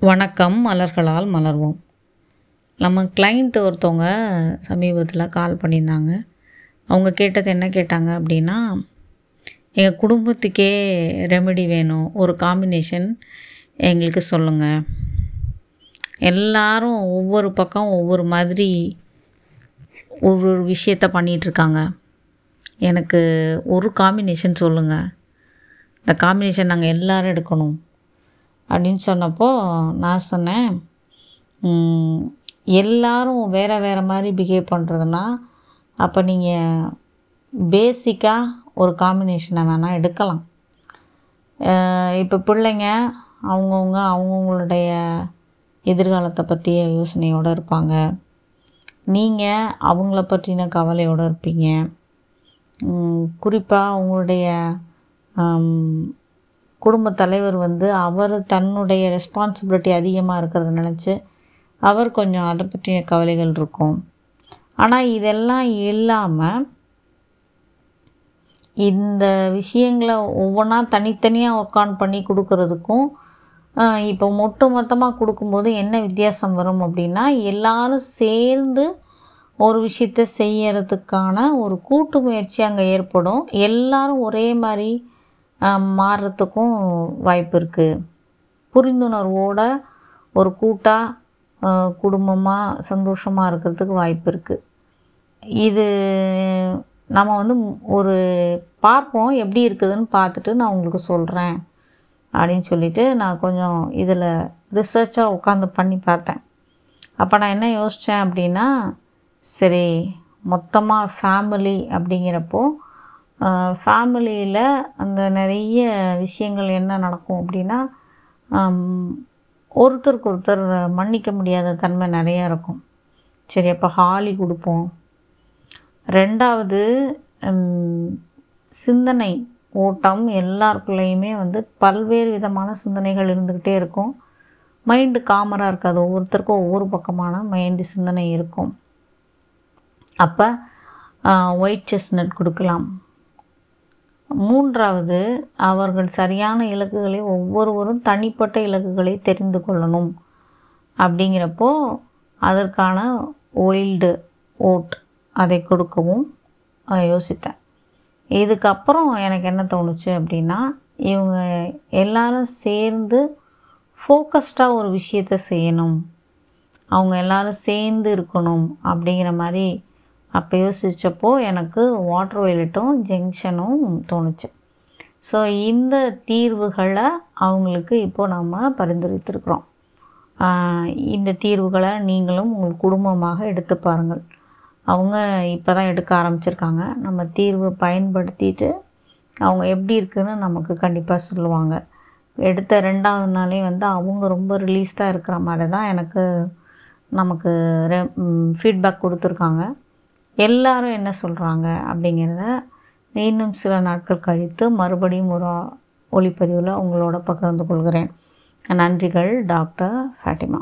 வணக்கம் மலர்களால் மலர்வோம். நம்ம கிளைண்ட்டு ஒருத்தவங்க சமீபத்தில் கால் பண்ணியிருந்தாங்க. அவங்க கேட்டது என்ன கேட்டாங்க அப்படின்னா எங்கள் குடும்பத்துக்கே ரெமெடி வேணும். ஒரு காம்பினேஷன் எங்களுக்கு சொல்லுங்கள் எல்லாரும் ஒவ்வொரு பக்கம் ஒவ்வொரு மாதிரி ஒரு ஒரு விஷயத்த பண்ணிகிட்ருக்காங்க எனக்கு ஒரு காம்பினேஷன் சொல்லுங்கள் இந்த காம்பினேஷன் நாங்கள் எல்லோரும் எடுக்கணும். அப்படின்னு சொன்னப்போ நான் சொன்னேன் எல்லாரும் வேறு வேறு மாதிரி பிஹேவ் பண்ணுறதுனா அப்போ நீங்கள் பேசிக்காக ஒரு காம்பினேஷனை வேணால் எடுக்கலாம். இப்போ பிள்ளைங்க அவங்கவுங்க அவங்கவுங்களுடைய எதிர்காலத்தை பற்றிய யோசனையோடு இருப்பாங்க. நீங்கள் அவங்கள பற்றின கவலையோடு இருப்பீங்க. குறிப்பாக உங்களுடைய குடும்ப தலைவர் வந்து அவர் தன்னுடைய ரெஸ்பான்சிபிலிட்டி அதிகமாக இருக்கிறத நினச்சி அவர் கொஞ்சம் அதை பற்றிய கவலைகள் இருக்கும். ஆனால் இதெல்லாம் இல்லாமல் இந்த விஷயங்களை ஒவ்வொன்றா தனித்தனியாக ஒர்க் ஆன் பண்ணி கொடுக்கறதுக்கும் இப்போ மொட்டு மொத்தமாக கொடுக்கும்போது என்ன வித்தியாசம் வரும் அப்படின்னா எல்லாரும் சேர்ந்து ஒரு விஷயத்த செய்யறதுக்கான ஒரு கூட்டு முயற்சி அங்கே ஏற்படும். எல்லாரும் ஒரே மாதிரி ஆஹ், மாறுறதுக்கும் வாய்ப்பு இருக்குது புரிந்துணர்வோட ஒரு கூட்டாக குடும்பமாக சந்தோஷமாக இருக்கிறதுக்கு வாய்ப்பு இருக்குது இது நம்ம வந்து ஒரு பார்ப்போம் எப்படி இருக்குதுன்னு பார்த்துட்டு நான் உங்களுக்கு சொல்கிறேன் அப்படின்னு சொல்லிட்டு நான் கொஞ்சம் இதில் ரிசர்ச்சாக உட்காந்து பண்ணி பார்த்தேன். அப்போ நான் என்ன யோசித்தேன் அப்படின்னா சரி மொத்தமாக ஃபேமிலி அப்படிங்கிறப்போ ஃபேமிலியில் அந்த நிறைய விஷயங்கள் என்ன நடக்கும் அப்படின்னா ஒருத்தருக்கு ஒருத்தர் மன்னிக்க முடியாத தன்மை நிறையா இருக்கும். சரி அப்போ ஹாலி கொடுப்போம். ரெண்டாவது சிந்தனை ஓட்டம் எல்லாருக்குள்ளேயுமே வந்து பல்வேறு விதமான சிந்தனைகள் இருந்துக்கிட்டே இருக்கும். மைண்டு காமராக இருக்காது. ஒவ்வொருத்தருக்கும் ஒவ்வொரு பக்கமான மைண்டு சிந்தனை இருக்கும். அப்போ ஒயிட் செஸ்னட் கொடுக்கலாம். மூன்றாவது அவர்கள் சரியான இலக்குகளை ஒவ்வொருவரும் தனிப்பட்ட இலக்குகளை தெரிந்து கொள்ளணும். அப்படிங்கிறப்போ அதற்கான ஒயில்டு ஓட் அதை கொடுக்கவும் யோசித்தேன். இதுக்கப்புறம் எனக்கு என்ன தோணுச்சு அப்படின்னா இவங்க எல்லாரும் சேர்ந்து ஃபோக்கஸ்டாக ஒரு விஷயத்த செய்யணும். அவங்க எல்லாரும் சேர்ந்து இருக்கணும் அப்படிங்கிற மாதிரி அப்போ யோசித்தப்போ எனக்கு வாட்டர் வயலட்டும் ஜங்ஷனும் தோணுச்சு. ஸோ இந்த தீர்வுகளை அவங்களுக்கு இப்போது நம்ம பரிந்துரைத்திருக்கிறோம். இந்த தீர்வுகளை நீங்களும் உங்கள் குடும்பமாக எடுத்து பாருங்கள். அவங்க இப்போ தான் எடுக்க ஆரம்பிச்சிருக்காங்க. நம்ம தீர்வு பயன்படுத்திட்டு அவங்க எப்படி இருக்குன்னு நமக்கு கண்டிப்பாக சொல்லுவாங்க. எடுத்த ரெண்டாவது நாளே வந்து அவங்க ரொம்ப ரிலீஸ்டாக இருக்கிற மாதிரி தான் எனக்கு நமக்கு ஃபீட்பேக் கொடுத்துருக்காங்க. எல்லாரும் என்ன சொல்கிறாங்க அப்படிங்கிறத இன்னும் சில நாட்கள் கழித்து மறுபடியும் ஒரு ஒளிப்பதிவில் உங்களோட பகிர்ந்து கொள்கிறேன். நன்றிகள் டாக்டர் ஃபேட்டிமா